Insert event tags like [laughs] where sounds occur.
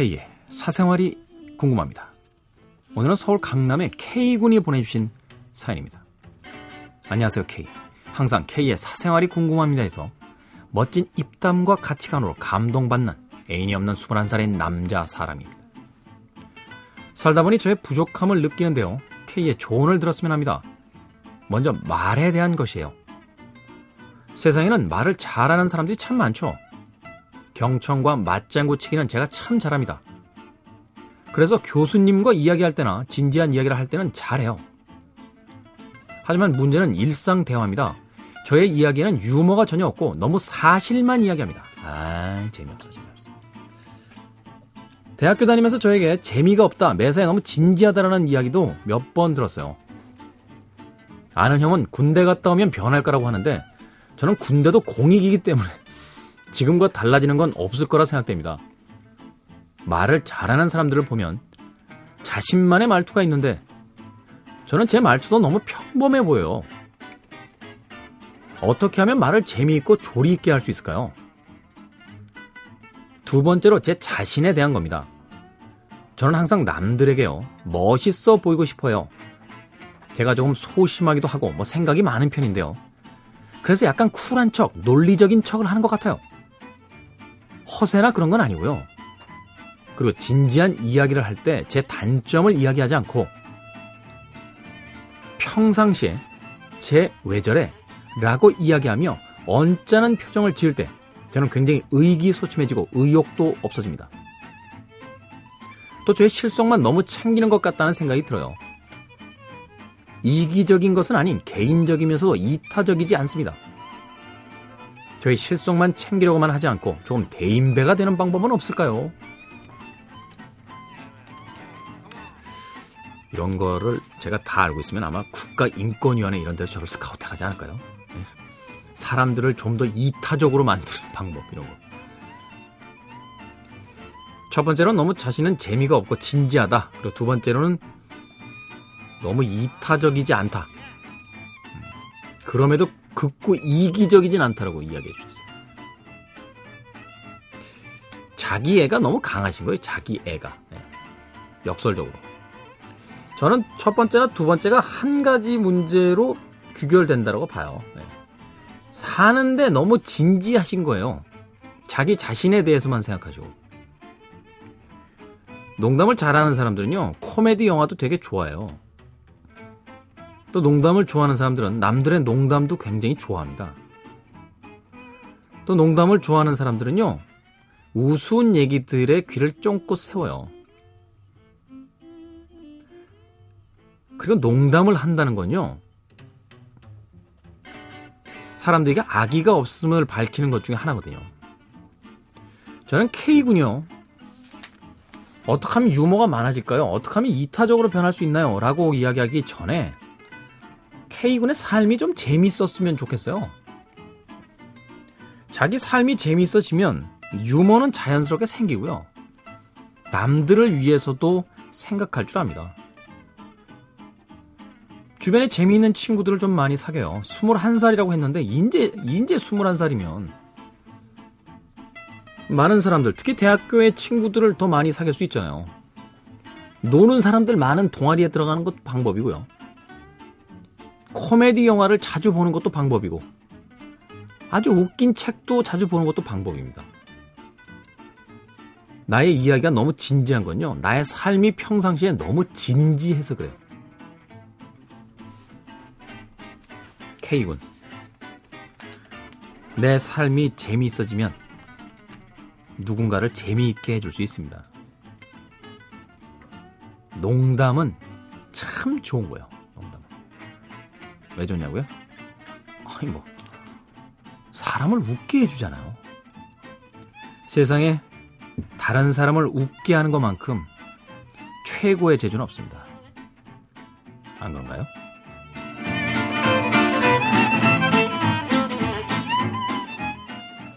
K의 사생활이 궁금합니다. 오늘은 서울 강남의 K군이 보내주신 사연입니다. 안녕하세요, K. 항상 K의 사생활이 궁금합니다 해서 멋진 입담과 가치관으로 감동받는 애인이 없는 21살의 남자 사람입니다. 살다 보니 저의 부족함을 느끼는데요. K의 조언을 들었으면 합니다. 먼저 말에 대한 것이에요. 세상에는 말을 잘하는 사람들이 참 많죠. 경청과 맞장구 치기는 제가 참 잘합니다. 그래서 교수님과 이야기할 때나 진지한 이야기를 할 때는 잘해요. 하지만 문제는 일상 대화입니다. 저의 이야기에는 유머가 전혀 없고 너무 사실만 이야기합니다. 아, 재미없어, 재미없어. 대학교 다니면서 저에게 재미가 없다, 매사에 너무 진지하다라는 이야기도 몇 번 들었어요. 아는 형은 군대 갔다 오면 변할 거라고 하는데 저는 군대도 공익이기 때문에 [laughs] 지금과 달라지는 건 없을 거라 생각됩니다. 말을 잘하는 사람들을 보면 자신만의 말투가 있는데 저는 제 말투도 너무 평범해 보여요. 어떻게 하면 말을 재미있고 조리 있게 할 수 있을까요? 두 번째로 제 자신에 대한 겁니다. 저는 항상 남들에게요, 멋있어 보이고 싶어요. 제가 조금 소심하기도 하고, 뭐 생각이 많은 편인데요. 그래서 약간 쿨한 척, 논리적인 척을 하는 것 같아요. 허세나 그런 건 아니고요. 그리고 진지한 이야기를 할 때 제 단점을 이야기하지 않고 평상시에 제 외절에 라고 이야기하며 언짢은 표정을 지을 때 저는 굉장히 의기소침해지고 의욕도 없어집니다. 또 저의 실속만 너무 챙기는 것 같다는 생각이 들어요. 이기적인 것은 아닌 개인적이면서도 이타적이지 않습니다. 저희 실속만 챙기려고만 하지 않고 조금 대인배가 되는 방법은 없을까요? 이런 거를 제가 다 알고 있으면 아마 국가인권위원회 이런 데서 저를 스카우트 하지 않을까요? 네. 사람들을 좀 더 이타적으로 만드는 [laughs] 방법 이런 거. 첫 번째로는 너무 자신은 재미가 없고 진지하다. 그리고 두 번째로는 너무 이타적이지 않다. 음. 그럼에도 극구 이기적이진 않다라고 이야기해 주셨어요. 자기 애가 너무 강하신 거예요. 자기 애가. 네. 역설적으로. 저는 첫 번째나 두 번째가 한 가지 문제로 귀결된다고 봐요. 네. 사는데 너무 진지하신 거예요. 자기 자신에 대해서만 생각하시고. 농담을 잘하는 사람들은요, 코미디 영화도 되게 좋아해요. 또 농담을 좋아하는 사람들은 남들의 농담도 굉장히 좋아합니다. 또 농담을 좋아하는 사람들은요, 우스운 얘기들의 귀를 쫑긋 세워요. 그리고 농담을 한다는 건요, 사람들에게 악의가 없음을 밝히는 것 중에 하나거든요. 저는 K군요. 어떻게 하면 유머가 많아질까요? 어떻게 하면 이타적으로 변할 수 있나요? 라고 이야기하기 전에 K군의 삶이 좀 재밌었으면 좋겠어요. 자기 삶이 재밌어지면 유머는 자연스럽게 생기고요. 남들을 위해서도 생각할 줄 압니다. 주변에 재미있는 친구들을 좀 많이 사귀어요. 21살이라고 했는데, 인제, 인제 21살이면. 많은 사람들, 특히 대학교의 친구들을 더 많이 사귈 수 있잖아요. 노는 사람들 많은 동아리에 들어가는 것도 방법이고요. 코미디 영화를 자주 보는 것도 방법이고, 아주 웃긴 책도 자주 보는 것도 방법입니다. 나의 이야기가 너무 진지한 건요, 나의 삶이 평상시에 너무 진지해서 그래요. K군. 내 삶이 재미있어지면 누군가를 재미있게 해줄 수 있습니다. 농담은 참 좋은 거예요. 농담은. 왜 좋냐고요? 아니 뭐 사람을 웃게 해주잖아요. 세상에 다른 사람을 웃게 하는 것만큼 최고의 재주는 없습니다. 안 그런가요?